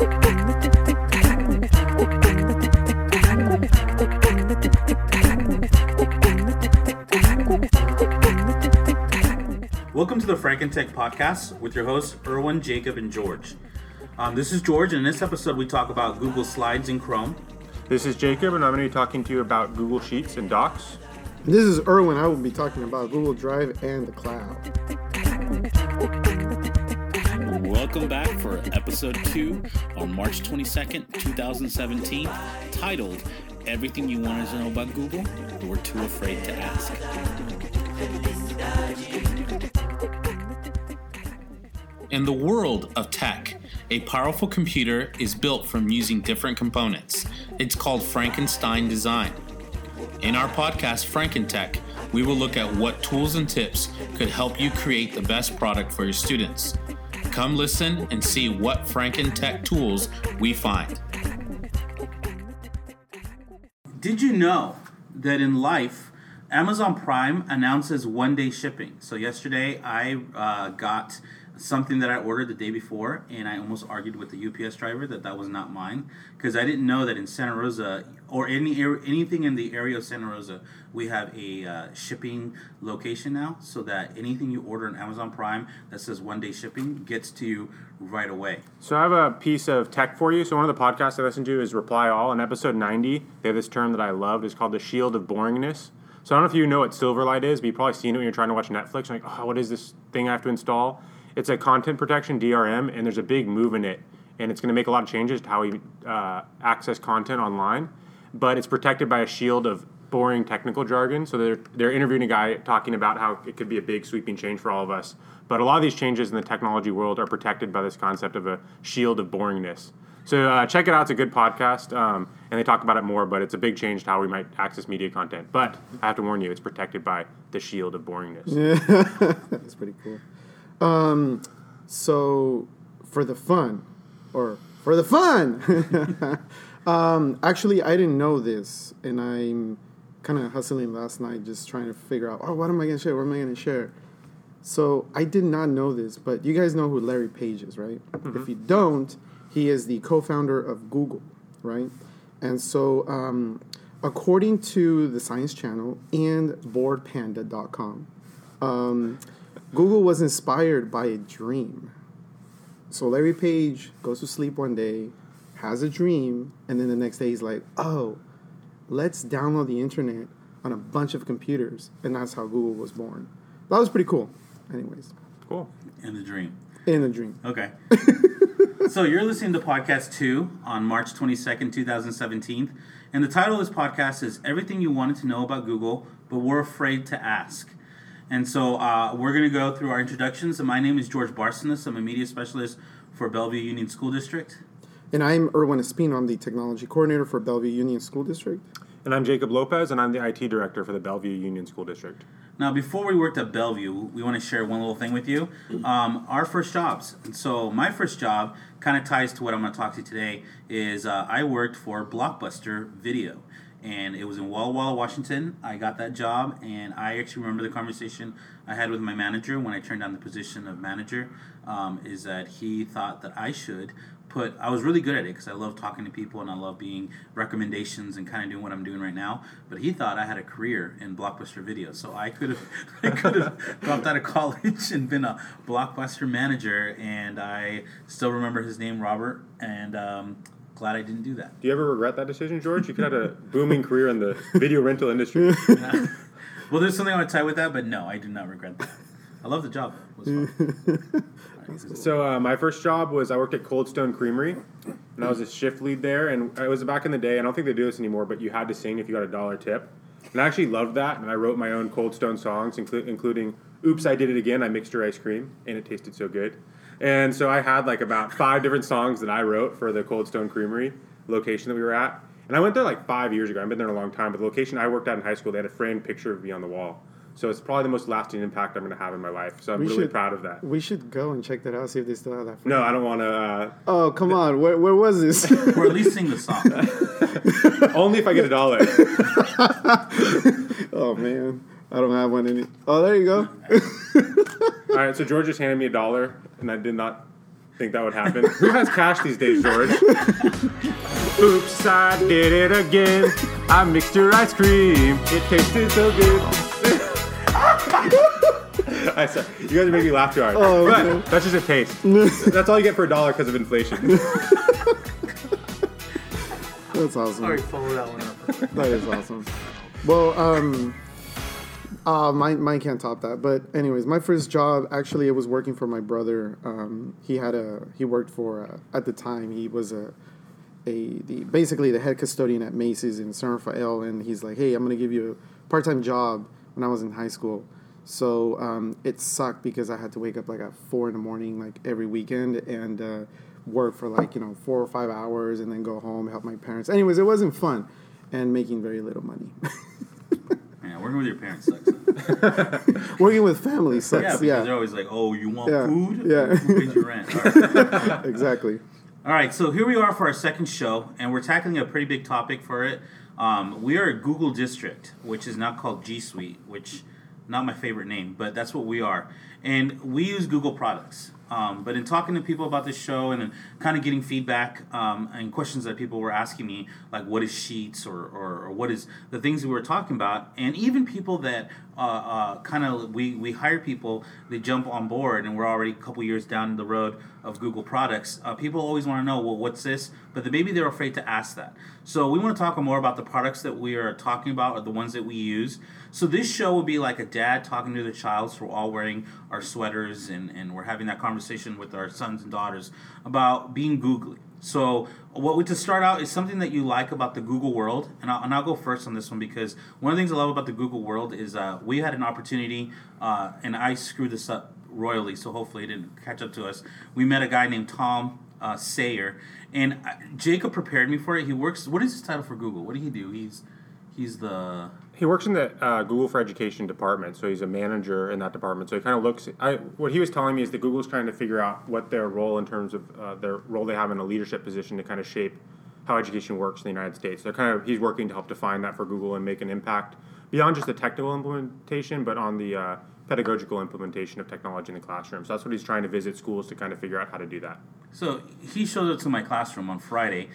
Welcome to the Frankentech podcast with your hosts, Erwin, Jacob, and George. Um, this is George, and in this episode, we talk about Google Slides in Chrome. This is Jacob, and I'm going to be talking to you about Google Sheets and Docs. This is Erwin. I will be talking about Google Drive and the cloud. Welcome back for episode two on March 22nd, 2017, titled Everything You Wanted to Know About Google, but Were Too Afraid to Ask. In the world of tech, a powerful computer is built from using different components. It's called Frankenstein design. In our podcast, Frankentech, we will look at what tools and tips could help you create the best product for your students. Come listen and see what Frankentech tools we find. Did you know that in life, Amazon Prime announces one day shipping? So, yesterday I uh, got something that I ordered the day before, and I almost argued with the UPS driver that that was not mine because I didn't know that in Santa Rosa or any anything in the area of Santa Rosa, we have a uh, shipping location now, so that anything you order on Amazon Prime that says one day shipping gets to you right away. So I have a piece of tech for you. So one of the podcasts I listen to is Reply All. In episode 90, they have this term that I loved. It's called the shield of boringness. So I don't know if you know what Silverlight is, but you've probably seen it when you're trying to watch Netflix. You're like, oh, what is this thing I have to install? It's a content protection DRM, and there's a big move in it, and it's going to make a lot of changes to how we uh, access content online. But it's protected by a shield of boring technical jargon. So they're they're interviewing a guy talking about how it could be a big sweeping change for all of us. But a lot of these changes in the technology world are protected by this concept of a shield of boringness. So uh, check it out; it's a good podcast, um, and they talk about it more. But it's a big change to how we might access media content. But I have to warn you, it's protected by the shield of boringness. That's pretty cool. Um, so for the fun, or for the fun, um, actually, I didn't know this, and I'm kind of hustling last night, just trying to figure out, oh, what am I gonna share? What am I gonna share? So I did not know this, but you guys know who Larry Page is, right? If you don't, he is the co-founder of Google, right? And so, um, according to the Science Channel and BoredPanda.com, um, Google was inspired by a dream. So Larry Page goes to sleep one day, has a dream, and then the next day he's like, "Oh, let's download the internet on a bunch of computers," and that's how Google was born. That was pretty cool. Anyways, Cool. In the dream. in the dream. Okay. so you're listening to podcast two on March 22nd, 2017. And the title of this podcast is Everything You Wanted to Know About Google, but Were Afraid to Ask. And so uh, we're going to go through our introductions. And my name is George Barsonis. I'm a media specialist for Bellevue Union School District. And I'm Erwin Espino. I'm the technology coordinator for Bellevue Union School District. And I'm Jacob Lopez, and I'm the IT director for the Bellevue Union School District. Now, before we worked at Bellevue, we want to share one little thing with you. Um, our first jobs. And so, my first job kind of ties to what I'm going to talk to you today. Is uh, I worked for Blockbuster Video, and it was in Walla Walla, Washington. I got that job, and I actually remember the conversation I had with my manager when I turned down the position of manager. Um, is that he thought that I should put I was really good at it because I love talking to people and I love being recommendations and kind of doing what I'm doing right now. But he thought I had a career in blockbuster video, so I could have I could have dropped out of college and been a blockbuster manager. And I still remember his name, Robert, and um, glad I didn't do that. Do you ever regret that decision, George? You could have had a booming career in the video rental industry. Well, there's something I want to tie with that, but no, I do not regret that. I love the job. It was fun. So uh, my first job was I worked at Cold Stone Creamery, and I was a shift lead there. And it was back in the day. I don't think they do this anymore, but you had to sing if you got a dollar tip. And I actually loved that. And I wrote my own Cold Stone songs, inclu- including "Oops, I Did It Again." I mixed your ice cream, and it tasted so good. And so I had like about five different songs that I wrote for the Cold Stone Creamery location that we were at. And I went there like five years ago. I've been there a long time. But the location I worked at in high school, they had a framed picture of me on the wall. So it's probably the most lasting impact I'm going to have in my life. So I'm We really should- proud of that. We should go and check that out. See if they still have that. No, I don't want to. Uh, Oh come on! Where, where was this? or at least sing the song. only if I get a dollar. oh man, I don't have one in it. Oh, there you go. All right, so George just handed me a dollar, and I did not think that would happen. Who has cash these days, George? Oops, I did it again. I mixed your ice cream. It tasted so good. I saw, you guys are making me laugh too hard. Oh, but okay. that's just a taste. that's all you get for a dollar because of inflation. That's awesome. All right, follow that one up. That is awesome. Well, um, uh, mine, mine can't top that. But anyways, my first job actually it was working for my brother. Um, he had a he worked for uh, at the time he was a a the basically the head custodian at Macy's in San Rafael, and he's like, hey, I'm gonna give you a part time job when I was in high school. So um, it sucked because I had to wake up like at four in the morning, like every weekend, and uh, work for like you know four or five hours, and then go home help my parents. Anyways, it wasn't fun, and making very little money. Yeah, working with your parents sucks. Working with family sucks. Yeah, because Yeah, they're always like, "Oh, you want Yeah, food? yeah. Who pays your rent?" Right. exactly. All right, so here we are for our second show, and we're tackling a pretty big topic for it. Um, we are a Google district, which is now called G Suite, which not my favorite name, but that's what we are, and we use Google products. Um, but in talking to people about this show and kind of getting feedback um, and questions that people were asking me, like what is Sheets or, or, or what is the things we were talking about, and even people that uh, uh, kind of we, we hire people, they jump on board, and we're already a couple years down the road of Google products. Uh, people always want to know, well, what's this? But then maybe they're afraid to ask that. So we want to talk more about the products that we are talking about, or the ones that we use. So this show will be like a dad talking to the child. So we're all wearing our sweaters, and, and we're having that conversation with our sons and daughters about being googly. So what we to start out is something that you like about the Google world, and I'll, and I'll go first on this one because one of the things I love about the Google world is uh, we had an opportunity, uh, and I screwed this up royally, so hopefully it didn't catch up to us. We met a guy named Tom uh, Sayer, and Jacob prepared me for it. He works. What is his title for Google? What did he do? He's he's the He works in the uh, Google for Education department, so he's a manager in that department. So he kind of looks. I, what he was telling me is that Google's trying to figure out what their role in terms of uh, their role they have in a leadership position to kind of shape how education works in the United States. They're kind of he's working to help define that for Google and make an impact beyond just the technical implementation, but on the uh, pedagogical implementation of technology in the classroom. So that's what he's trying to visit schools to kind of figure out how to do that. So he showed up to my classroom on Friday,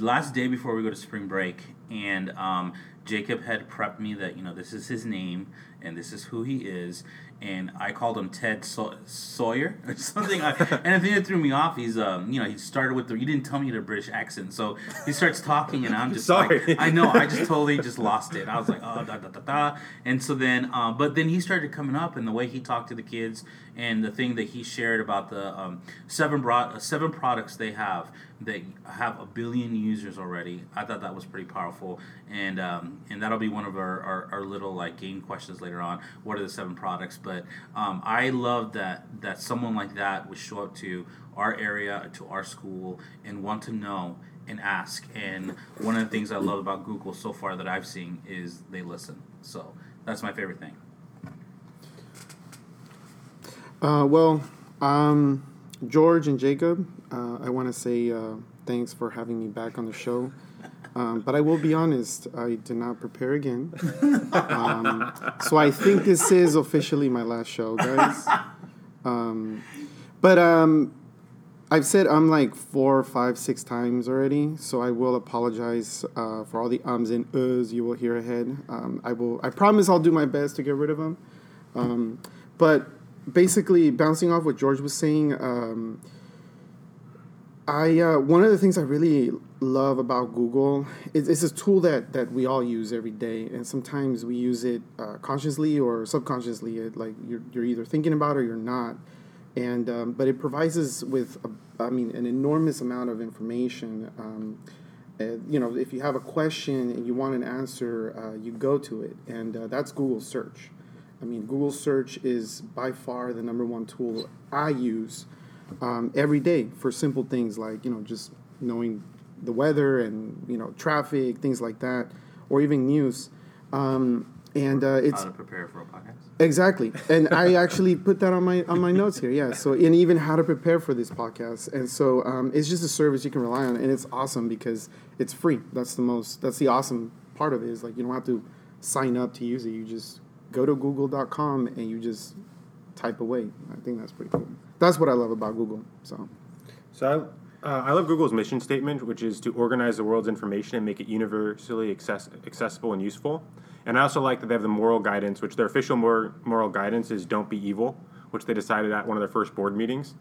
last day before we go to spring break, and um, Jacob had prepped me that you know this is his name and this is who he is, and I called him Ted Saw- Sawyer or something. I, and the thing that threw me off, he's um, you know he started with the you didn't tell me he had a British accent, so he starts talking and I'm just Sorry. like I know I just totally just lost it. I was like oh da da da da, and so then um, but then he started coming up and the way he talked to the kids and the thing that he shared about the um, seven bro- seven products they have that have a billion users already. I thought that was pretty powerful, and um, and that'll be one of our, our, our little like game questions later on. What are the seven products? But um, I love that that someone like that would show up to our area, to our school, and want to know and ask. And one of the things I love about Google so far that I've seen is they listen. So that's my favorite thing. Uh, well, um, George and Jacob, uh, I want to say uh, thanks for having me back on the show. Um, but I will be honest, I did not prepare again. Um, so I think this is officially my last show, guys. Um, but um, I've said I'm like four, five, six times already, so I will apologize uh, for all the ums and uhs you will hear ahead. Um, I will. I promise I'll do my best to get rid of them. Um, but basically, bouncing off what George was saying, um, I uh, one of the things I really love about Google is it's a tool that that we all use every day, and sometimes we use it uh, consciously or subconsciously. It, like you're you're either thinking about it or you're not, and um, but it provides us with a, I mean an enormous amount of information. Um, you know, if you have a question and you want an answer, uh, you go to it, and uh, that's Google search. I mean, Google search is by far the number one tool I use um, every day for simple things like you know just knowing the weather and you know traffic, things like that, or even news. Um, and uh, it's How to prepare for a podcast. Exactly, and I actually put that on my on my notes here. Yeah, so and even how to prepare for this podcast, and so um, it's just a service you can rely on, and it's awesome because it's free. That's the most. That's the awesome part of it is like you don't have to sign up to use it. You just go to Google.com and you just type away. I think that's pretty cool. That's what I love about Google. So So I, uh, I love Google's mission statement, which is to organize the world's information and make it universally access- accessible and useful. And I also like that they have the moral guidance, which their official mor- moral guidance is "Don't be evil," which they decided at one of their first board meetings.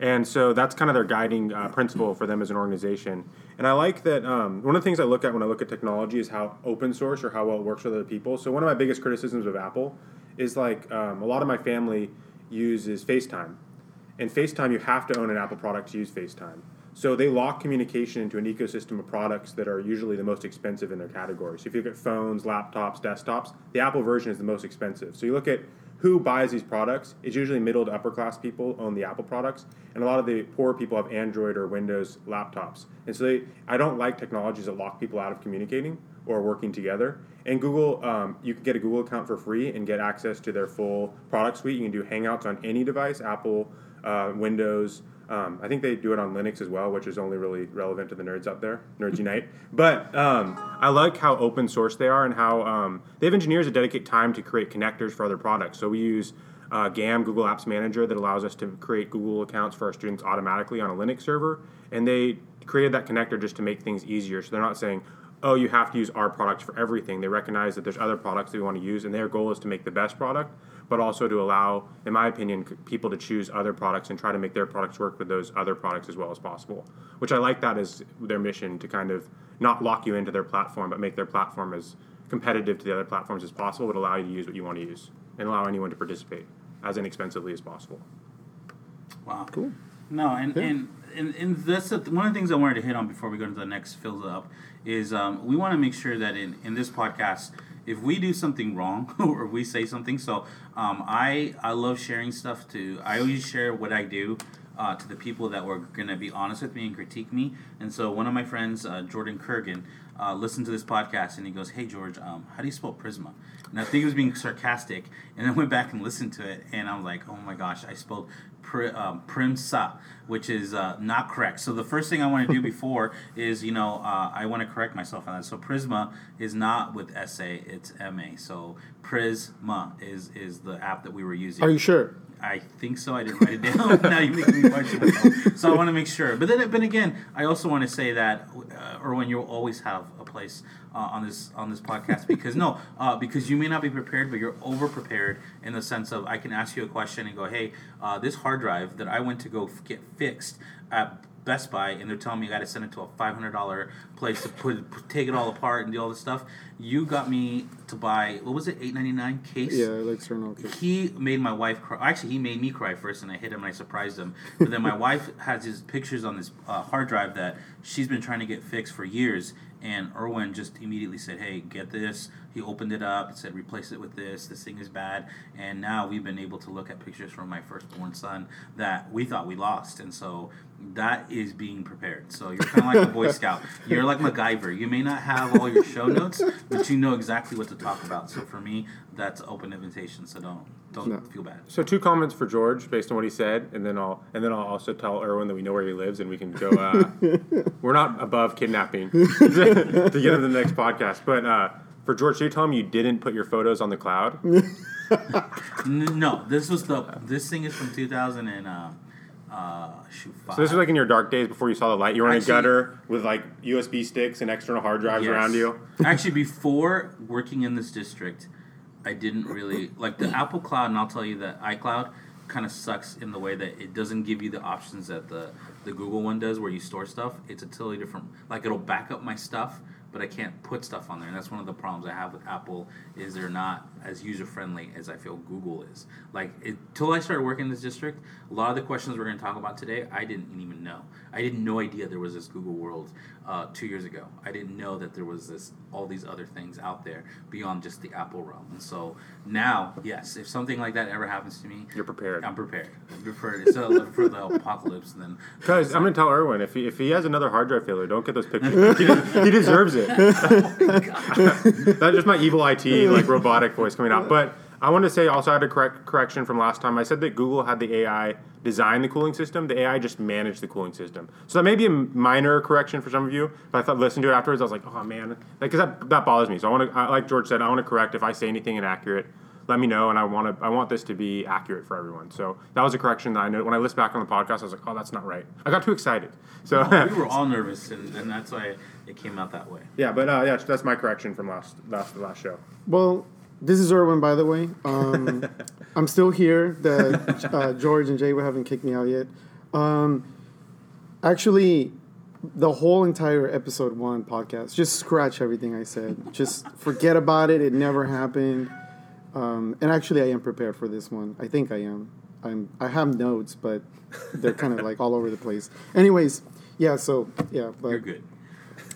And so that's kind of their guiding uh, principle for them as an organization. And I like that um, one of the things I look at when I look at technology is how open source or how well it works with other people. So one of my biggest criticisms of Apple is like um, a lot of my family uses FaceTime. And FaceTime, you have to own an Apple product to use FaceTime. So they lock communication into an ecosystem of products that are usually the most expensive in their category. So if you look at phones, laptops, desktops, the Apple version is the most expensive. So you look at who buys these products, it's usually middle to upper class people own the Apple products, and a lot of the poor people have Android or Windows laptops. And so they, I don't like technologies that lock people out of communicating or working together. And Google, um, you can get a Google account for free and get access to their full product suite. You can do Hangouts on any device, Apple, uh, Windows. Um, I think they do it on Linux as well, which is only really relevant to the nerds out there, Nerds Unite. But um, I like how open source they are and how um, they have engineers that dedicate time to create connectors for other products. So we use uh, GAM, Google Apps Manager, that allows us to create Google accounts for our students automatically on a Linux server. And they created that connector just to make things easier. So they're not saying, oh, you have to use our products for everything. They recognize that there's other products that we want to use, and their goal is to make the best product but also to allow, in my opinion, people to choose other products and try to make their products work with those other products as well as possible. Which I like that as their mission to kind of not lock you into their platform, but make their platform as competitive to the other platforms as possible, would allow you to use what you want to use and allow anyone to participate as inexpensively as possible. Wow. Cool. No, and, yeah. and, and, and that's the, one of the things I wanted to hit on before we go to the next fills up is um, we want to make sure that in, in this podcast – if we do something wrong or we say something, so um, I I love sharing stuff to. I always share what I do. Uh, to the people that were going to be honest with me and critique me. And so one of my friends, uh, Jordan Kurgan, uh, listened to this podcast and he goes, Hey, George, um, how do you spell Prisma? And I think he was being sarcastic. And I went back and listened to it and I was like, Oh my gosh, I spelled pri, um, Primsa, which is uh, not correct. So the first thing I want to do before is, you know, uh, I want to correct myself on that. So Prisma is not with SA, it's MA. So Prisma is is the app that we were using. Are you sure? I think so. I didn't write it down. now you make me question myself. So I want to make sure. But then, but again, I also want to say that, uh, Erwin, you'll always have a place uh, on this on this podcast because no, uh, because you may not be prepared, but you're over prepared in the sense of I can ask you a question and go, hey, uh, this hard drive that I went to go f- get fixed at Best Buy and they're telling me I got to send it to a five hundred dollar place to put, take it all apart and do all this stuff. You got me to buy what was it eight ninety nine case? Yeah, like external case. He made my wife cry. Actually, he made me cry first, and I hit him and I surprised him. But then my wife has his pictures on this uh, hard drive that she's been trying to get fixed for years, and Erwin just immediately said, "Hey, get this." He opened it up, and said, "Replace it with this. This thing is bad." And now we've been able to look at pictures from my firstborn son that we thought we lost, and so that is being prepared. So you're kind of like a Boy Scout. You're like MacGyver. You may not have all your show notes, but you know exactly what to talk about. So for me, that's open invitation. So don't don't no. feel bad. So two comments for George based on what he said, and then I'll and then I'll also tell Erwin that we know where he lives and we can go. Uh, we're not above kidnapping to get him the next podcast, but uh, for George, you tell him you didn't put your photos on the cloud? no, this was the this thing is from 2000 and. Uh, uh, shoot, five. So this was like in your dark days before you saw the light. You were Actually, in a gutter with like USB sticks and external hard drives yes. around you. Actually, before working in this district, I didn't really like the Apple Cloud, and I'll tell you that iCloud kind of sucks in the way that it doesn't give you the options that the the Google one does, where you store stuff. It's a totally different. Like it'll back up my stuff, but I can't put stuff on there. And that's one of the problems I have with Apple is they're not as user friendly as I feel Google is. Like until I started working in this district, a lot of the questions we're going to talk about today, I didn't even know. I had no idea there was this Google World uh, two years ago. I didn't know that there was this all these other things out there beyond just the Apple realm. And so now, yes, if something like that ever happens to me, you're prepared. I'm prepared. I'm prepared. So for the apocalypse, and then guys, I'm going to tell Erwin if he if he has another hard drive failure, don't get those pictures. he, he deserves it. oh That's just my evil IT like robotic voice coming out, but. I want to say also I had a correct correction from last time. I said that Google had the AI design the cooling system. The AI just managed the cooling system. So that may be a minor correction for some of you. But I thought listen to it afterwards. I was like, oh man, because like, that that bothers me. So I want to, like George said, I want to correct if I say anything inaccurate. Let me know, and I want to I want this to be accurate for everyone. So that was a correction that I know when I listened back on the podcast. I was like, oh, that's not right. I got too excited. So we were all nervous, and, and that's why it came out that way. yeah, but uh, yeah, that's my correction from last last last show. Well, this is Erwin, by the way. Um, I'm still here. That uh, George and Jay haven't kicked me out yet. Um, actually, the whole entire episode one podcast, just scratch everything I said. Just forget about it. It never happened. Um, and actually, I am prepared for this one. I think I am. I'm. I have notes, but they're kind of like all over the place. Anyways, yeah. So yeah, but You're good.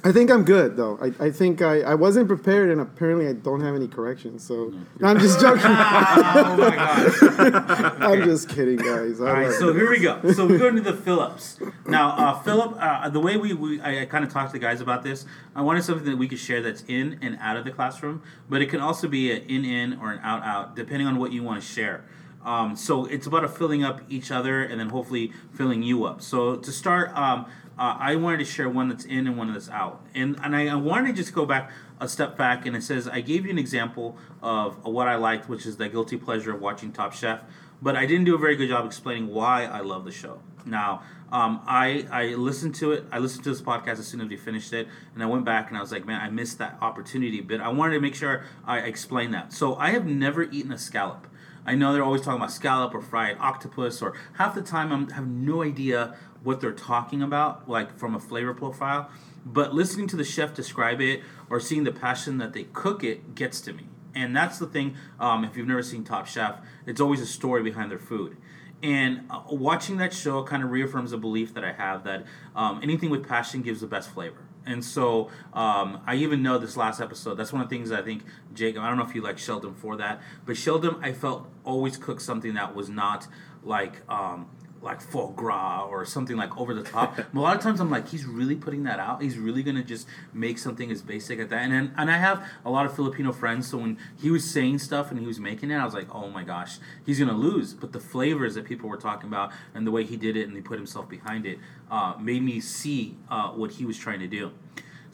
I think I'm good though. I, I think I, I wasn't prepared and apparently I don't have any corrections. So No, I'm just joking. oh my god! I'm just kidding, guys. All right, so here we go. So we're going to the Phillips. Now, uh, Philip, uh, the way we, we I, I kind of talked to the guys about this, I wanted something that we could share that's in and out of the classroom, but it can also be an in in or an out out, depending on what you want to share. Um, so it's about a filling up each other and then hopefully filling you up. So to start, um, uh, I wanted to share one that's in and one that's out. And, and I, I wanted to just go back a step back and it says, I gave you an example of what I liked, which is the guilty pleasure of watching Top Chef, but I didn't do a very good job explaining why I love the show. Now, um, I I listened to it. I listened to this podcast as soon as we finished it, and I went back and I was like, man, I missed that opportunity. But I wanted to make sure I explained that. So I have never eaten a scallop. I know they're always talking about scallop or fried octopus, or half the time I'm, I have no idea what they're talking about, like from a flavor profile. But listening to the chef describe it or seeing the passion that they cook it gets to me. And that's the thing. Um, if you've never seen Top Chef, it's always a story behind their food. And uh, watching that show kind of reaffirms a belief that I have that um, anything with passion gives the best flavor. And so um, I even know this last episode. That's one of the things I think Jacob. I don't know if you like Sheldon for that, but Sheldon I felt always cooked something that was not like um, like foie gras or something like over the top. a lot of times I'm like, he's really putting that out. He's really gonna just make something as basic as that. And then, and I have a lot of Filipino friends, so when he was saying stuff and he was making it, I was like, oh my gosh, he's gonna lose. But the flavors that people were talking about and the way he did it and he put himself behind it uh, made me see uh, what he was trying to do.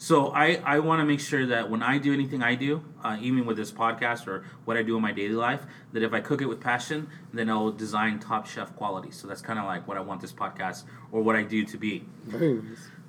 So I, I want to make sure that when I do anything I do, uh, even with this podcast or what I do in my daily life, that if I cook it with passion, then I'll design top chef quality. So that's kind of like what I want this podcast or what I do to be. Nice.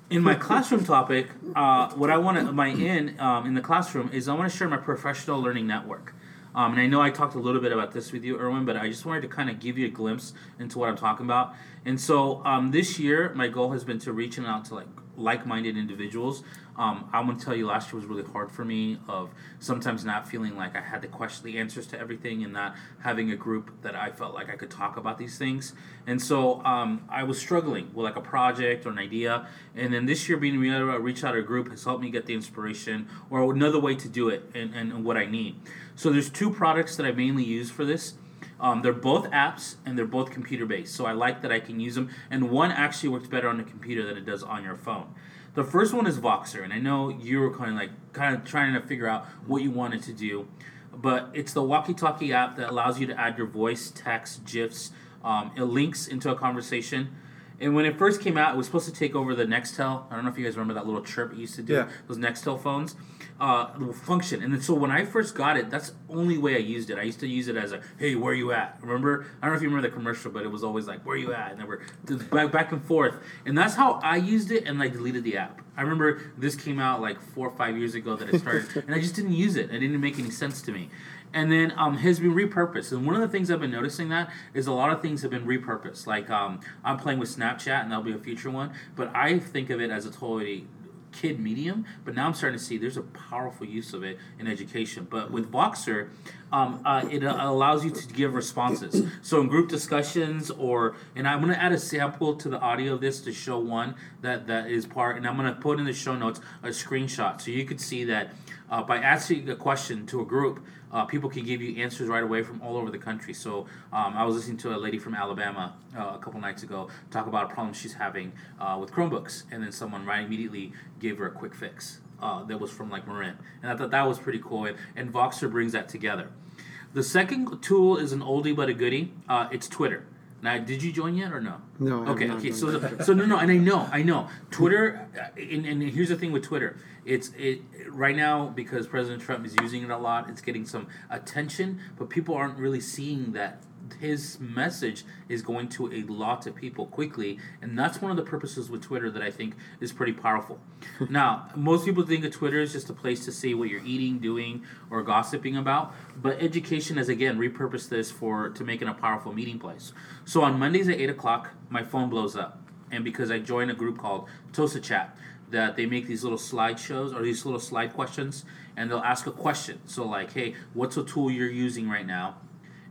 In my classroom topic, uh, what I want to my in um, in the classroom is I want to share my professional learning network. Um, and I know I talked a little bit about this with you, Erwin, but I just wanted to kind of give you a glimpse into what I'm talking about. And so um, this year, my goal has been to reaching out to like like-minded individuals. Um, I'm gonna tell you, last year was really hard for me. Of sometimes not feeling like I had the question, the answers to everything, and not having a group that I felt like I could talk about these things. And so um, I was struggling with like a project or an idea. And then this year, being able to reach out to a group has helped me get the inspiration or another way to do it and, and what I need. So there's two products that I mainly use for this. Um, they're both apps and they're both computer based, so I like that I can use them. And one actually works better on the computer than it does on your phone. The first one is Voxer, and I know you were kind of like kind of trying to figure out what you wanted to do, but it's the walkie-talkie app that allows you to add your voice, text, gifs. Um, it links into a conversation. And when it first came out, it was supposed to take over the Nextel. I don't know if you guys remember that little chirp it used to do. Yeah. Those Nextel phones uh, function. And then, so when I first got it, that's the only way I used it. I used to use it as a, hey, where you at? Remember? I don't know if you remember the commercial, but it was always like, where you at? And then we're back, back and forth. And that's how I used it, and I deleted the app. I remember this came out like four or five years ago that it started, and I just didn't use it. It didn't make any sense to me and then um, has been repurposed. And one of the things I've been noticing that is a lot of things have been repurposed. Like um, I'm playing with Snapchat, and that'll be a future one. But I think of it as a totally kid medium. But now I'm starting to see there's a powerful use of it in education. But with Voxer, um, uh, it uh, allows you to give responses. So in group discussions, or and I'm going to add a sample to the audio of this to show one that that is part, and I'm going to put in the show notes a screenshot so you could see that uh, by asking a question to a group uh, people can give you answers right away from all over the country. So um, I was listening to a lady from Alabama uh, a couple nights ago talk about a problem she's having uh, with Chromebooks, and then someone right immediately gave her a quick fix uh, that was from like Marin, and I thought that was pretty cool. And, and Voxer brings that together. The second tool is an oldie but a goodie. Uh, it's Twitter. Now, did you join yet or no? No, I Okay. Okay. joined So, so no, no, and I know, I know. Twitter, uh, and, and here's the thing with Twitter. It's it right now because President Trump is using it a lot. It's getting some attention, but people aren't really seeing that his message is going to a lot of people quickly, and that's one of the purposes with Twitter that I think is pretty powerful. now, most people think of Twitter as just a place to see what you're eating, doing, or gossiping about, but education has again repurposed this for to make it a powerful meeting place. So on Mondays at eight o'clock, my phone blows up, and because I join a group called Tosa Chat, that they make these little slideshows or these little slide questions, and they'll ask a question. So like, hey, what's a tool you're using right now?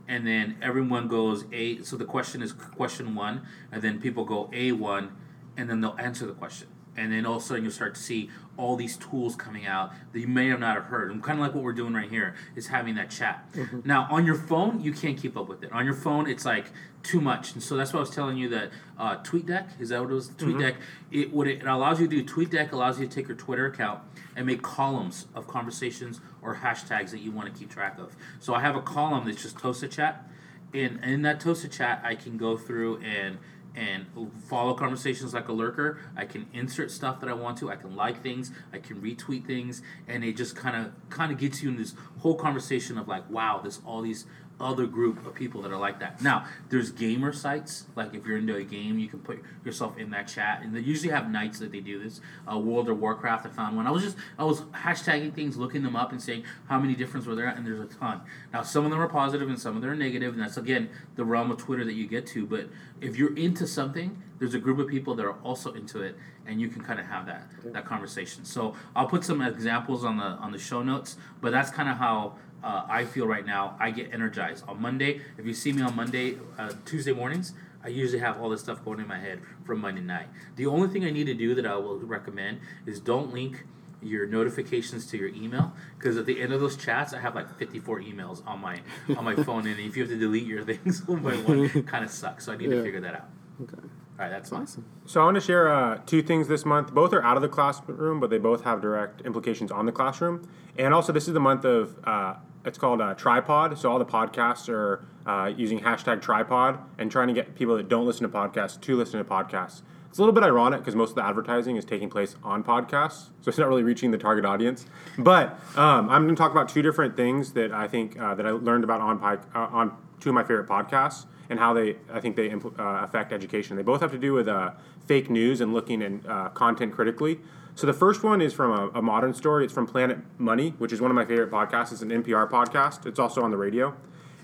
And then everyone goes a so the question is question one and then people go a one and then they'll answer the question. And then all of a sudden you'll start to see all these tools coming out that you may have not have heard. And kind of like what we're doing right here is having that chat. Now on your phone you can't keep up with it. On your phone it's like too much. And so that's why i was telling you that uh, tweetdeck is that what it was? Tweetdeck it what it, it allows you to do tweetdeck allows you to take your twitter account and make columns of conversations or hashtags that you want to keep track of. So i have a column that's just tosa chat. And in that tosa chat i can go through and and follow conversations like a lurker. I can insert stuff that I want to. I can like things. I can retweet things, and it just kind of kind of gets you in this whole conversation of like, wow, there's all these other group of people that are like that. Now, there's gamer sites. Like if you're into a game, you can put yourself in that chat, and they usually have nights that they do this. Uh, World of Warcraft, I found one. I was just I was hashtagging things, looking them up, and saying how many different were there, and there's a ton. Now, some of them are positive, and some of them are negative, and that's again the realm of Twitter that you get to. But if you're into something, there's a group of people that are also into it, and you can kind of have that that conversation. So I'll put some examples on the on the show notes, but that's kind of how uh, I feel right now. I get energized on Monday. If you see me on Monday, uh, Tuesday mornings, I usually have all this stuff going in my head from Monday night. The only thing I need to do that I will recommend is don't link your notifications to your email because at the end of those chats I have like 54 emails on my on my phone and if you have to delete your things one by one it kind of sucks so I need to figure that out. Okay. All right, that's mine. Awesome. So I want to share uh, two things this month. Both are out of the classroom, but they both have direct implications on the classroom. And also, this is the month of uh, it's called uh, Trypod. So all the podcasts are uh, using hashtag Trypod and trying to get people that don't listen to podcasts to listen to podcasts. It's a little bit ironic because most of the advertising is taking place on podcasts, so it's not really reaching the target audience. But um, I'm going to talk about two different things that I think uh, that I learned about on uh, on two of my favorite podcasts and how they I think they impl- uh, affect education. They both have to do with uh, fake news and looking at uh, content critically. So the first one is from a, a modern story. It's from Planet Money, which is one of my favorite podcasts. It's an NPR podcast. It's also on the radio.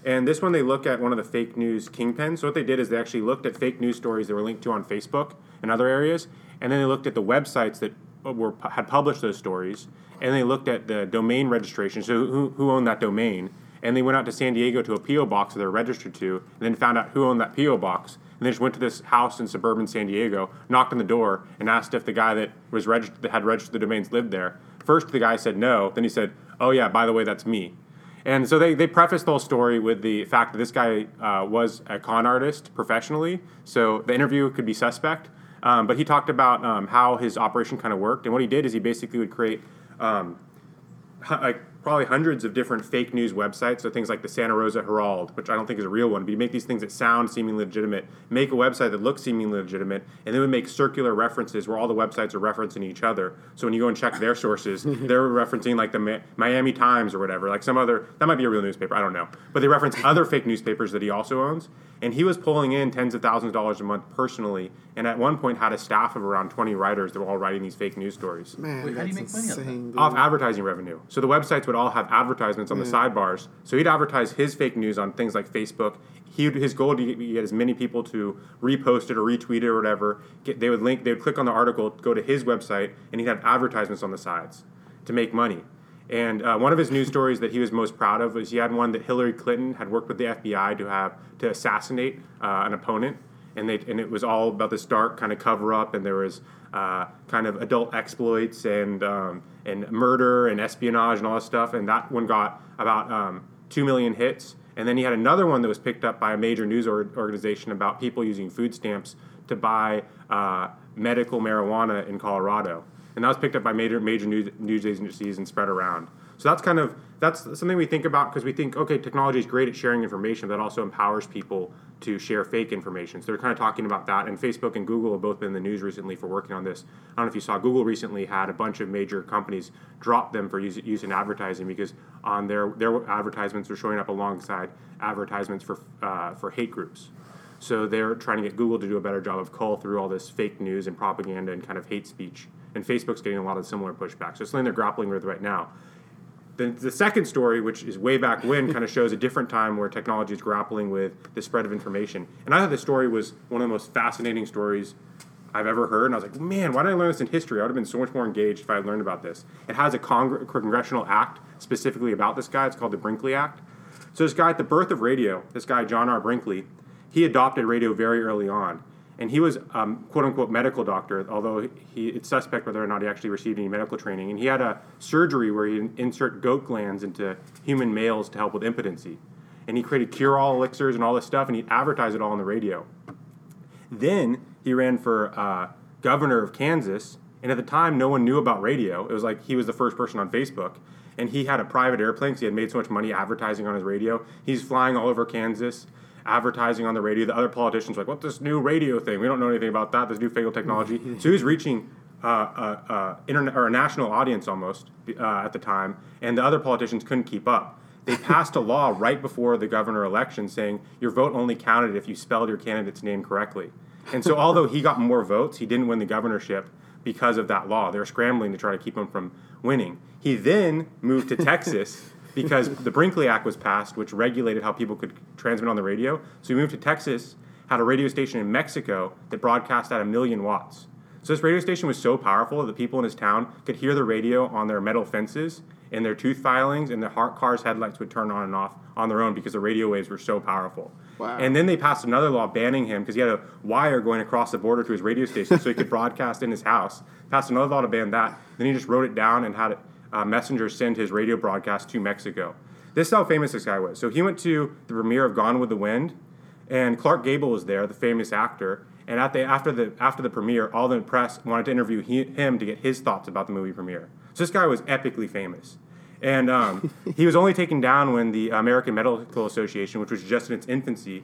And this one, they look at one of the fake news kingpins. So what they did is they actually looked at fake news stories that were linked to on Facebook and other areas, and then they looked at the websites that were had published those stories, and they looked at the domain registration. So who, who owned that domain? And they went out to San Diego to a PO box that they're registered to, and then found out who owned that PO box. And they just went to this house in suburban San Diego, knocked on the door, and asked if the guy that was registered that had registered the domains lived there. First, the guy said no. Then he said, "Oh yeah, by the way, that's me." And so they, they prefaced the whole story with the fact that this guy uh, was a con artist professionally, so the interview could be suspect. Um, but he talked about um, how his operation kind of worked, and what he did is he basically would create um, like probably hundreds of different fake news websites. So things like the Santa Rosa Herald, which I don't think is a real one, but you make these things that sound seemingly legitimate, make a website that looks seemingly legitimate, and then we make circular references where all the websites are referencing each other. So when you go and check their sources, they're referencing like the Mi- Miami Times or whatever, like some other that might be a real newspaper, I don't know, but they reference other fake newspapers that he also owns. And he was pulling in tens of thousands of dollars a month personally, and at one point had a staff of around 20 writers that were all writing these fake news stories Man, Wait, how do you that's make money off that? insane, off advertising revenue. So the websites would all have advertisements on the sidebars. So he'd advertise his fake news on things like Facebook. He would, his goal to get, get as many people to repost it or retweet it or whatever. Get, they would link. They would click on the article, go to his website, and he'd have advertisements on the sides to make money. And uh, one of his news stories that he was most proud of was he had one that Hillary Clinton had worked with the FBI to have to assassinate uh, an opponent, and they and it was all about this dark kind of cover up, and there was uh, kind of adult exploits and um, and murder and espionage and all this stuff, and that one got about um, two million hits. And then he had another one that was picked up by a major news or- organization about people using food stamps to buy uh, medical marijuana in Colorado and that was picked up by major major news, news agencies and spread around. So that's kind of that's something we think about because we think okay, technology is great at sharing information, but also empowers people to share fake information. So they're kind of talking about that. And Facebook and Google have both been in the news recently for working on this. I don't know if you saw Google recently had a bunch of major companies drop them for use, using advertising because on their their advertisements are showing up alongside advertisements for uh, for hate groups. So they're trying to get Google to do a better job of cull through all this fake news and propaganda and kind of hate speech. And Facebook's getting a lot of similar pushback. So it's something they're grappling with right now. The second story, which is way back when, kind of shows a different time where technology is grappling with the spread of information. And I thought the story was one of the most fascinating stories I've ever heard. And I was like, man, why didn't I learn this in history? I would have been so much more engaged if I had learned about this. It has a congr- congressional act specifically about this guy. It's called the Brinkley Act. So this guy at the birth of radio, this guy John R. Brinkley, he adopted radio very early on and he was um, quote unquote medical doctor, although he, it's suspect whether or not he actually received any medical training. And he had a surgery where he insert goat glands into human males to help with impotency. And he created cure-all elixirs and all this stuff, and he advertised it all on the radio. Then he ran for uh, governor of Kansas, and at the time, no one knew about radio. It was like he was the first person on Facebook, and he had a private airplane because he had made so much money advertising on his radio. He's flying all over Kansas advertising on the radio. The other politicians were like, "What's this new radio thing? We don't know anything about that. This new fatal technology." so he was reaching uh, a, a, internet or a national audience almost uh, at the time, and the other politicians couldn't keep up. They passed a law right before the governor election saying your vote only counted if you spelled your candidate's name correctly. And so, although he got more votes, he didn't win the governorship because of that law. They were scrambling to try to keep him from winning. He then moved to Texas because the Brinkley Act was passed, which regulated how people could transmit on the radio. So we moved to Texas, had a radio station in Mexico that broadcast at a million watts. So this radio station was so powerful that the people in his town could hear the radio on their metal fences and their tooth filings, and their car's headlights would turn on and off on their own because the radio waves were so powerful. Wow. And then they passed another law banning him because he had a wire going across the border to his radio station so he could broadcast in his house. Passed another law to ban that. Then he just wrote it down and had it uh, messenger send his radio broadcast to Mexico. This is how famous this guy was. So he went to the premiere of Gone with the Wind, and Clark Gable was there, the famous actor. And at the, after the after the premiere, all the press wanted to interview he, him to get his thoughts about the movie premiere. So this guy was epically famous, and um, he was only taken down when the American Medical Association, which was just in its infancy,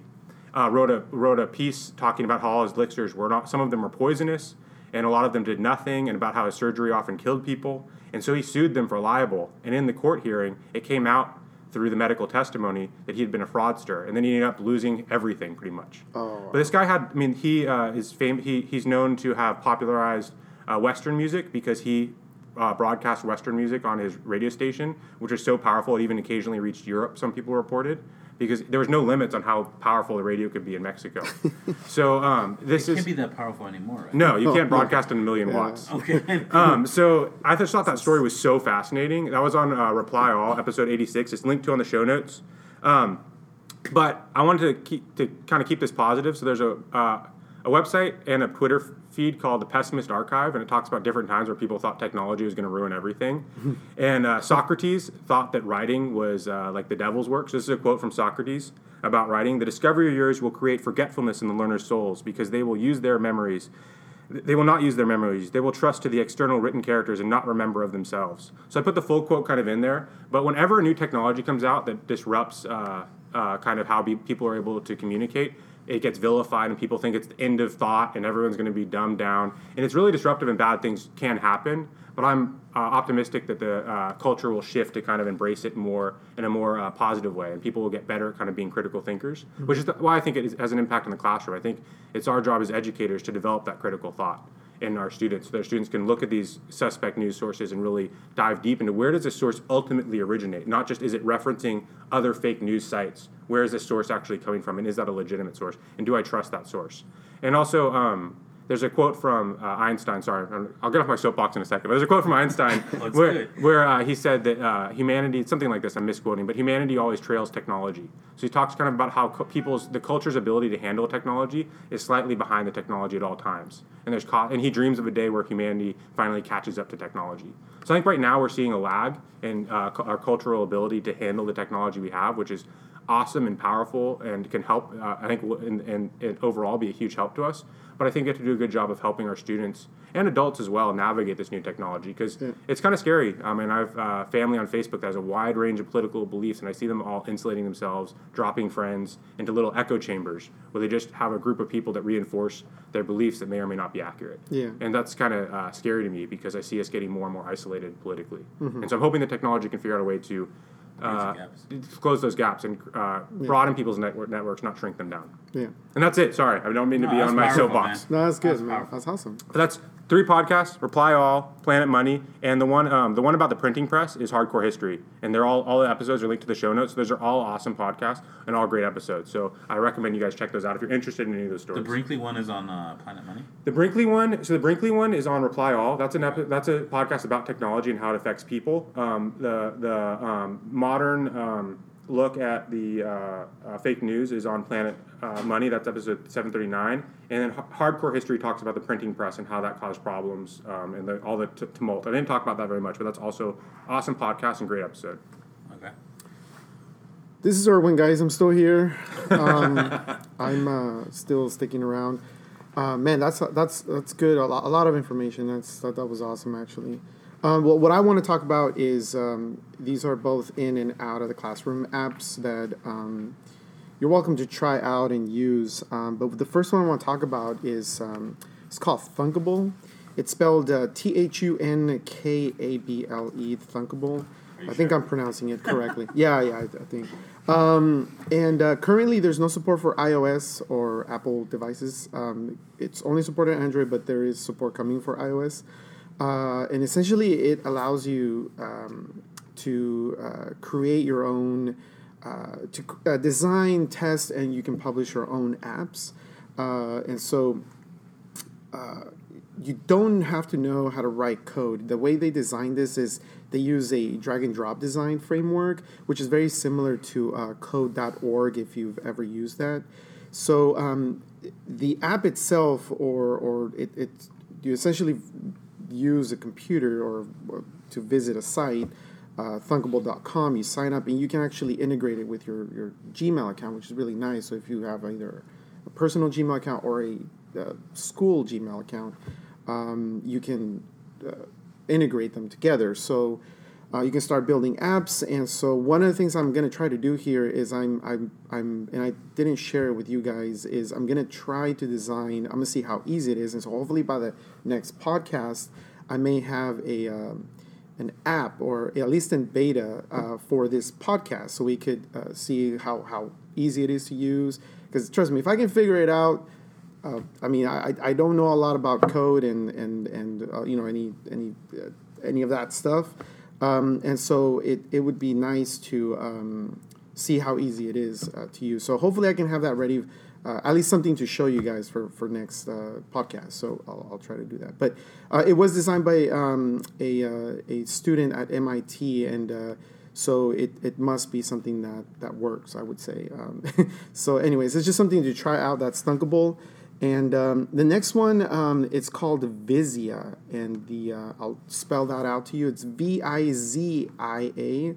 uh, wrote a wrote a piece talking about how all his elixirs were not. Some of them were poisonous, and a lot of them did nothing, and about how his surgery often killed people. And so he sued them for libel. And in the court hearing, it came out through the medical testimony that he had been a fraudster, and then he ended up losing everything pretty much. Oh. But this guy had, I mean, he uh, is fam- he, he's known to have popularized uh, Western music because he uh, broadcast Western music on his radio station, which was so powerful it even occasionally reached Europe. Some people reported because there was no limits on how powerful the radio could be in Mexico. so um, this it can't be that powerful anymore. Right? No, you can't broadcast in a million yeah. watts. Okay. um, so I just thought that story was so fascinating. That was on uh, Reply All, episode eighty six. It's linked to on the show notes. Um, but I wanted to keep to kind of keep this positive. So there's a uh, a website and a Twitter feed called the Pessimist Archive, and it talks about different times where people thought technology was going to ruin everything. and uh, Socrates thought that writing was uh, like the devil's work. So this is a quote from Socrates about writing: "The discovery of yours will create forgetfulness in the learner's souls because they will use their memories." They will not use their memories. They will trust to the external written characters and not remember of themselves. So I put the full quote kind of in there. But whenever a new technology comes out that disrupts uh, uh kind of how be- people are able to communicate, it gets vilified and people think it's the end of thought and everyone's going to be dumbed down. And it's really disruptive and bad things can happen. But I'm uh, optimistic that the uh, culture will shift to kind of embrace it more in a more uh, positive way, and people will get better at kind of being critical thinkers, mm-hmm. which is the, why I think it is, has an impact in the classroom. I think it's our job as educators to develop that critical thought in our students so their students can look at these suspect news sources and really dive deep into where does this source ultimately originate? Not just is it referencing other fake news sites? Where is this source actually coming from? And is that a legitimate source? And do i trust that source? And also um, there's a quote from uh, Einstein. Sorry, I'll get off my soapbox in a second. But there's a quote from Einstein where, where uh, he said that uh, humanity, it's something like this, I'm misquoting, but humanity always trails technology. So he talks kind of about how co- people's, the culture's ability to handle technology is slightly behind the technology at all times. And there's co- and he dreams of a day where humanity finally catches up to technology. So I think right now we're seeing a lag in uh, our cultural ability to handle the technology we have, which is awesome and powerful and can help. Uh, I think and, and, and overall be a huge help to us. But I think we have to do a good job of helping our students and adults as well navigate this new technology because Yeah. it's kind of scary. I mean, I have uh, family on Facebook that has a wide range of political beliefs, and I see them all insulating themselves, dropping friends into little echo chambers where they just have a group of people that reinforce their beliefs that may or may not be accurate. Yeah. And that's kind of uh, scary to me because I see us getting more and more isolated politically. Mm-hmm. And so I'm hoping the technology can figure out a way to uh, close those gaps and uh, broaden people's network networks, not shrink them down. Yeah. And that's it. Sorry, I don't mean to No, be on my powerful, soapbox. man. No, that's good, That's man. powerful. That's awesome. But that's three podcasts: Reply All, Planet Money, and the one um, the one about the printing press is Hardcore History. And they're all all the episodes are linked to the show notes. Those are all awesome podcasts and all great episodes. So I recommend you guys check those out if you're interested in any of those stories. The. Brinkley one is on uh, Planet Money. The Brinkley one, so the Brinkley one is on Reply All. That's an epi- that's a podcast about technology and how it affects people. Um, the the um, modern um, look at the uh, uh, fake news is on Planet uh, Money. That's episode seven thirty nine. And then H- Hardcore History talks about the printing press and how that caused problems um, and the, all the t- tumult. I didn't talk about that very much, but that's also awesome podcast and great episode. Okay. This is Erwin, guys. I'm still here. Um, I'm uh, still sticking around. Uh, man, that's that's that's good. A lot, a lot of information. That's that, that was awesome, actually. Um, well, what I want to talk about is um, these are both in and out of the classroom apps that um, you're welcome to try out and use. Um, but the first one I want to talk about is um, it's called Thunkable. It's spelled uh, T H U N K A B L E. Thunkable. I think? I'm pronouncing it correctly. yeah, yeah, I, I think. Um, and uh, currently, there's no support for iOS or Apple devices. Um, it's only supported on Android, but there is support coming for iOS. Uh, and essentially, it allows you um, to uh, create your own, uh, to uh, design, test, and you can publish your own apps. Uh, and so, uh, you don't have to know how to write code. The way they design this is they use a drag and drop design framework, which is very similar to code.org if you've ever used that. So um, the app itself, or, or it, it, you essentially use a computer or, or to visit a site, uh, thunkable.com, you sign up and you can actually integrate it with your, your Gmail account, which is really nice. So if you have either a personal Gmail account or a uh, school Gmail account, um, you can uh, integrate them together. So uh, you can start building apps. And so one of the things I'm going to try to do here is I'm I'm I'm and I didn't share it with you guys is I'm going to try to design. I'm going to see how easy it is, and so hopefully by the next podcast I may have a. Um, an app or at least in beta uh, for this podcast so we could uh, see how, how easy it is to use because trust me if i can figure it out uh, i mean I, I don't know a lot about code and and and uh, you know any any uh, any of that stuff um, and so it, it would be nice to um, see how easy it is uh, to use so hopefully i can have that ready uh, at least something to show you guys for for next uh, podcast. So I'll, I'll try to do that. But uh, it was designed by um, a uh, a student at MIT, and uh, so it, it must be something that that works. I would say. Um, so, anyways, it's just something to try out. That's Thunkable. And um, the next one, um, it's called Vizia, and the uh, I'll spell that out to you. It's V I Z I A,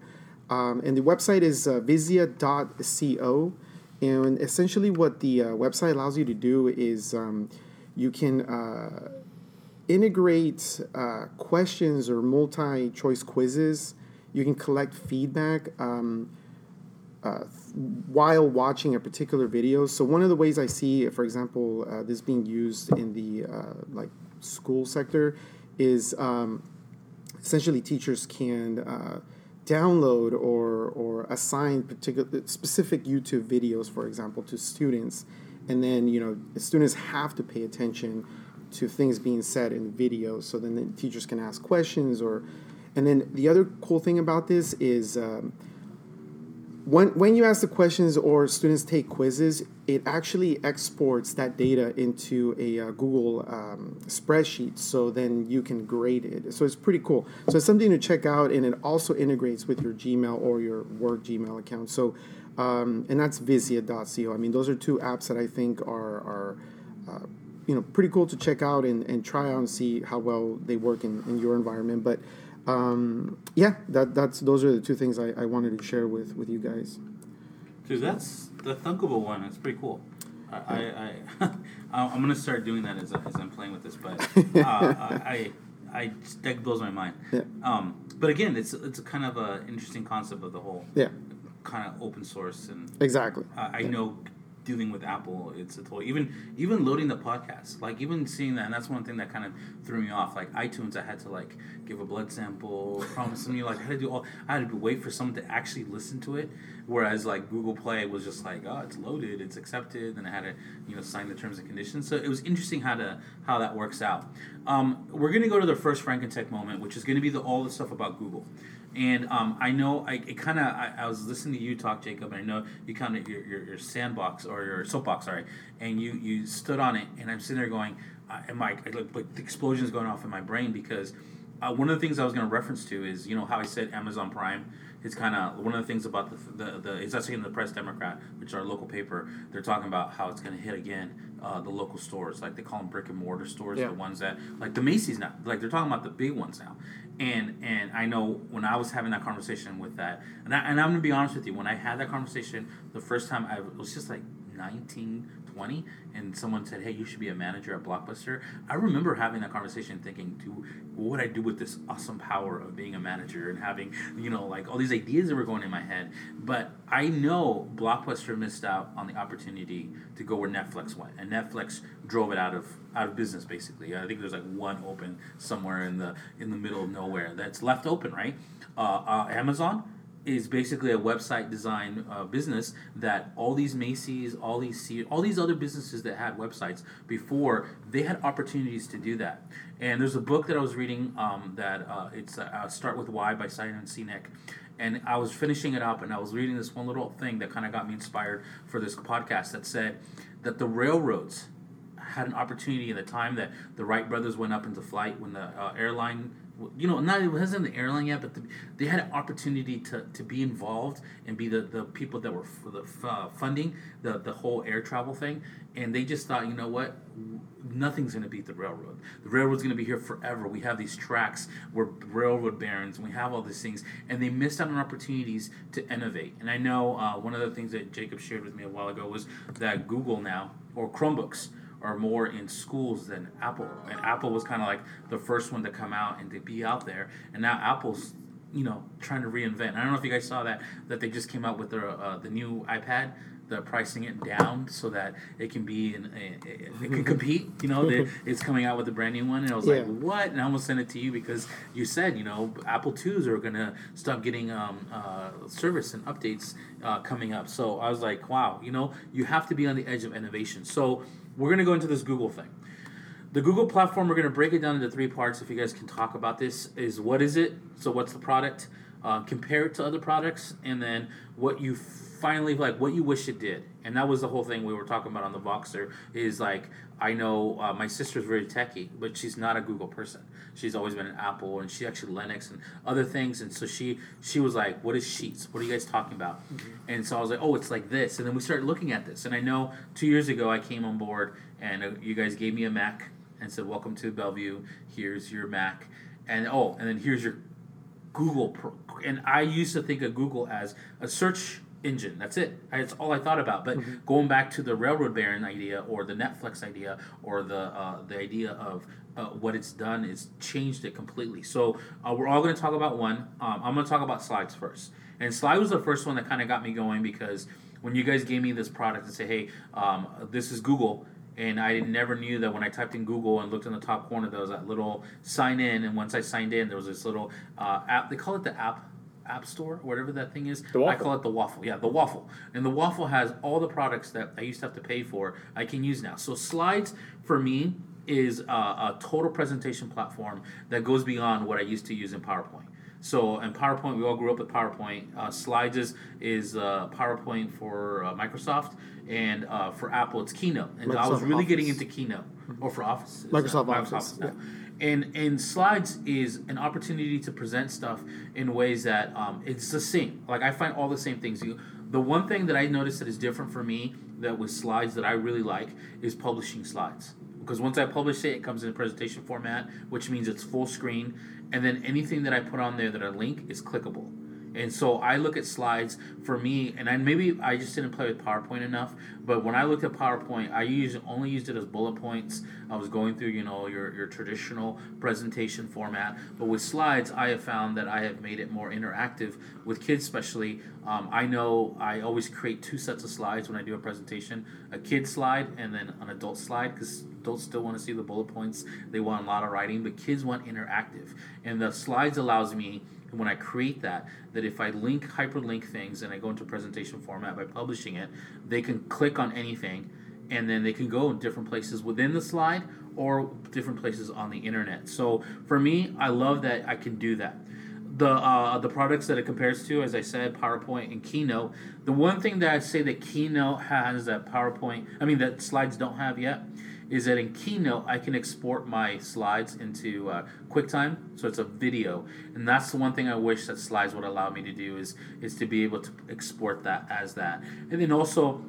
um, and the website is uh, vizia.co. And essentially, what the uh, website allows you to do is um, you can uh, integrate uh, questions or multi choice quizzes. You can collect feedback um, uh, while watching a particular video. So, one of the ways I see, for example, uh, this being used in the uh, like school sector is um, essentially teachers can uh, download or or assign particular specific YouTube videos, for example, to students, and then you know students have to pay attention to things being said in the video. So then the teachers can ask questions, or and then the other cool thing about this is. Um, when, when you ask the questions or students take quizzes, it actually exports that data into a uh, Google um, spreadsheet. So then you can grade it. So it's pretty cool. So it's something to check out, and it also integrates with your Gmail or your work Gmail account. So, um, and that's Vizia.co. I mean, those are two apps that I think are are uh, you know pretty cool to check out and, and try out and see how well they work in, in your environment. But um, yeah, that that's those are the two things I, I wanted to share with with you guys. Dude, that's the thunkable one. It's pretty cool. I, I, I I'm gonna start doing that as, as I'm playing with this, but uh, I, I, that blows my mind. Yeah. Um, but again, it's it's a kind of a interesting concept of the whole Yeah, kind of open source, and exactly. I, I know dealing with Apple, it's a total even even loading the podcast, like even seeing that, and that's one thing that kind of threw me off. Like iTunes, I had to like give a blood sample, promise me, like I had to do all, I had to wait for someone to actually listen to it. Whereas like Google Play was just like, oh, it's loaded, it's accepted, and I had to you know sign the terms and conditions. So it was interesting how to how that works out. Um, we're gonna go to the first Frankentech moment, which is gonna be the all the stuff about Google. And um, I know I it kind of I, I was listening to you talk, Jacob, and I know you kind of your, your your sandbox or your soapbox, sorry, and you you stood on it, and I'm sitting there going, uh, and my like, like the explosion is going off in my brain because uh, one of the things I was going to reference to is you know how I said Amazon Prime. It's kind of one of the things about the, the, the it's actually in the Press Democrat, which is our local paper. They're talking about how it's going to hit again uh, the local stores, like they call them brick and mortar stores, Yeah. the ones that like the Macy's now, like they're talking about the big ones now. And and I know when I was having that conversation with that, and I, and I'm gonna be honest with you, when I had that conversation the first time, I was just like 19, 20, and someone said, "Hey, you should be a manager at Blockbuster." I remember having that conversation, thinking, "Dude, what would I do with this awesome power of being a manager and having you know like all these ideas that were going in my head?" But I know Blockbuster missed out on the opportunity to go where Netflix went, and Netflix drove it out of out of business basically. I think there's like one open somewhere in the in the middle of nowhere that's left open, right? Uh, uh, Amazon is basically a website design uh, business that all these Macy's, all these Se- all these other businesses that had websites before they had opportunities to do that. And there's a book that I was reading um, that uh, it's uh, Start with Why by Simon Sinek. And I was finishing it up, and I was reading this one little thing that kind of got me inspired for this podcast that said that the railroads had an opportunity in the time that the Wright brothers went up into flight when the uh, airline, you know, not it wasn't the airline yet, but the, they had an opportunity to, to be involved and be the, the people that were f- the, f- uh, funding the, the whole air travel thing. And they just thought, you know what, nothing's going to beat the railroad. The railroad's going to be here forever. We have these tracks, we're railroad barons, we have all these things. And they missed out on opportunities to innovate. And I know uh, one of the things that Jacob shared with me a while ago was that Google now, or Chromebooks, are more in schools than Apple. And Apple was kind of like the first one to come out and to be out there. And now Apple's, you know, trying to reinvent. I don't know if you guys saw that that they just came out with their uh, the new iPad. They're pricing it down so that it can be in, a, it can compete. You know, they, it's coming out with a brand new one, and I was Yeah. like, "What?" And I almost sent it to you because you said, you know, Apple twos are gonna stop getting um, uh, service and updates uh, coming up. So I was like, "Wow," you know, you have to be on the edge of innovation. So we're gonna go into this Google thing. The Google platform, we're going to break it down into three parts. If you guys can talk about this, is what is it? So what's the product? Uh, compare it to other products, and then what you finally like, what you wish it did. And that was the whole thing we were talking about on the Voxer. Is like I know uh, my sister's very techy, but she's not a Google person. She's always been an Apple, and she actually Linux and other things. And so she she was like, "What is Sheets? What are you guys talking about?" And so I was like, "Oh, it's like this." And then we started looking at this. And I know two years ago I came on board, and uh, you guys gave me a Mac and said, "Welcome to Bellevue. Here's your Mac." And oh, and then here's your Google. Pro. And I used to think of Google as a search engine. That's it. That's all I thought about. But going back to the railroad baron idea, or the Netflix idea, or the uh, the idea of uh, what it's done is changed it completely. So uh, we're all going to talk about one. Um, I'm going to talk about slides first. And slide was the first one that kind of got me going because when you guys gave me this product and say, "Hey, um, this is Google." and I never knew that when I typed in Google and looked in the top corner, there was that little sign in, and once I signed in, there was this little uh, app. They call it the app app store, whatever that thing is. I call it the waffle. Yeah, the waffle. And the waffle has all the products that I used to have to pay for. I can use now. So slides for me is a, a total presentation platform that goes beyond what I used to use in PowerPoint. So in PowerPoint, we all grew up with PowerPoint. Uh, slides is, is uh, PowerPoint for uh, Microsoft, and uh, for Apple, it's Keynote. And I was Microsoft really getting into Keynote, or for Office. it's, Microsoft uh, Office, now. And and slides is an opportunity to present stuff in ways that um, it's the same. Like I find all the same things. You, the one thing that I noticed that is different for me that with slides that I really like is publishing slides. Because once I publish it, it comes in a presentation format, which means it's full screen, and then anything that I put on there that I link is clickable. And so I look at slides for me, and I, maybe I just didn't play with PowerPoint enough. But when I looked at PowerPoint, I used only used it as bullet points. I was going through, you know, your, your traditional presentation format. But with slides, I have found that I have made it more interactive with kids, especially. Um, I know I always create two sets of slides when I do a presentation: a kid slide and then an adult slide, because adults still want to see the bullet points. They want a lot of writing, but kids want interactive. And the slides allows me when I create that, that if I link hyperlink things and I go into presentation format by publishing it, they can click on anything and then they can go different places within the slide or different places on the internet. So for me, I love that I can do that. The uh, the products that it compares to, as I said, PowerPoint and Keynote. The one thing that I say that Keynote has that PowerPoint, I mean that slides don't have yet, is that in Keynote I can export my slides into uh, QuickTime, so it's a video, and that's the one thing I wish that slides would allow me to do is is to be able to export that as that, and then also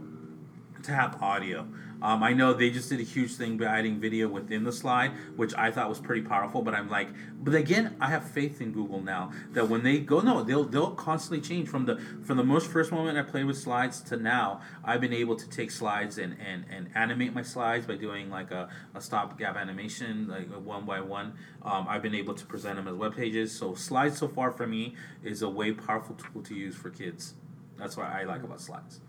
to have audio. Um, I know they just did a huge thing by adding video within the slide, which I thought was pretty powerful. But I'm like, but again, I have faith in Google now that when they go, no, they'll they'll constantly change from the from the most first moment I played with slides to now. I've been able to take slides and and, and animate my slides by doing like a, a stopgap animation, like one by one. Um, I've been able to present them as web pages. So slides so far for me is a way powerful tool to use for kids. That's what I like about slides.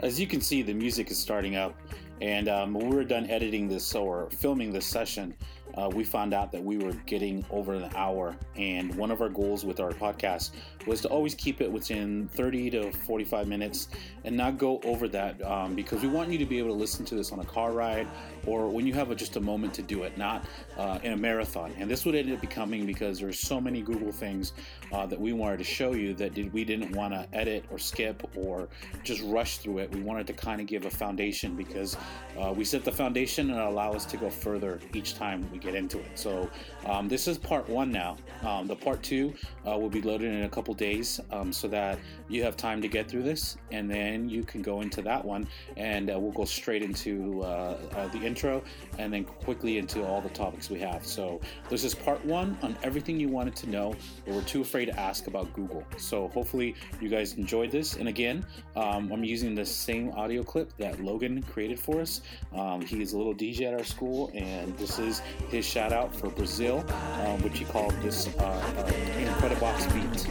As you can see, the music is starting up, and um, when we were done editing this or filming this session, uh, we found out that we were getting over an hour. And one of our goals with our podcast was to always keep it within 30 to 45 minutes and not go over that um, because we want you to be able to listen to this on a car ride or when you have a, just a moment to do it, not uh, in a marathon. And this would end up becoming because there's so many Google things uh, that we wanted to show you that did, we didn't want to edit or skip or just rush through it. We wanted to kind of give a foundation because uh, we set the foundation and allow us to go further each time we get into it. So um, this is part one now. Um, the part two uh, will be loaded in a couple days um, so that you have time to get through this and then you can go into that one and uh, we'll go straight into uh, uh, the intro and then quickly into all the topics we have. So this is part one on everything you wanted to know but we're too afraid to ask about Google. So hopefully you guys enjoyed this. And again, um, I'm using the same audio clip that Logan created for us. Um, he is a little DJ at our school and this is his shout out for Brazil, um, which he called this uh, uh, Incredibox beat.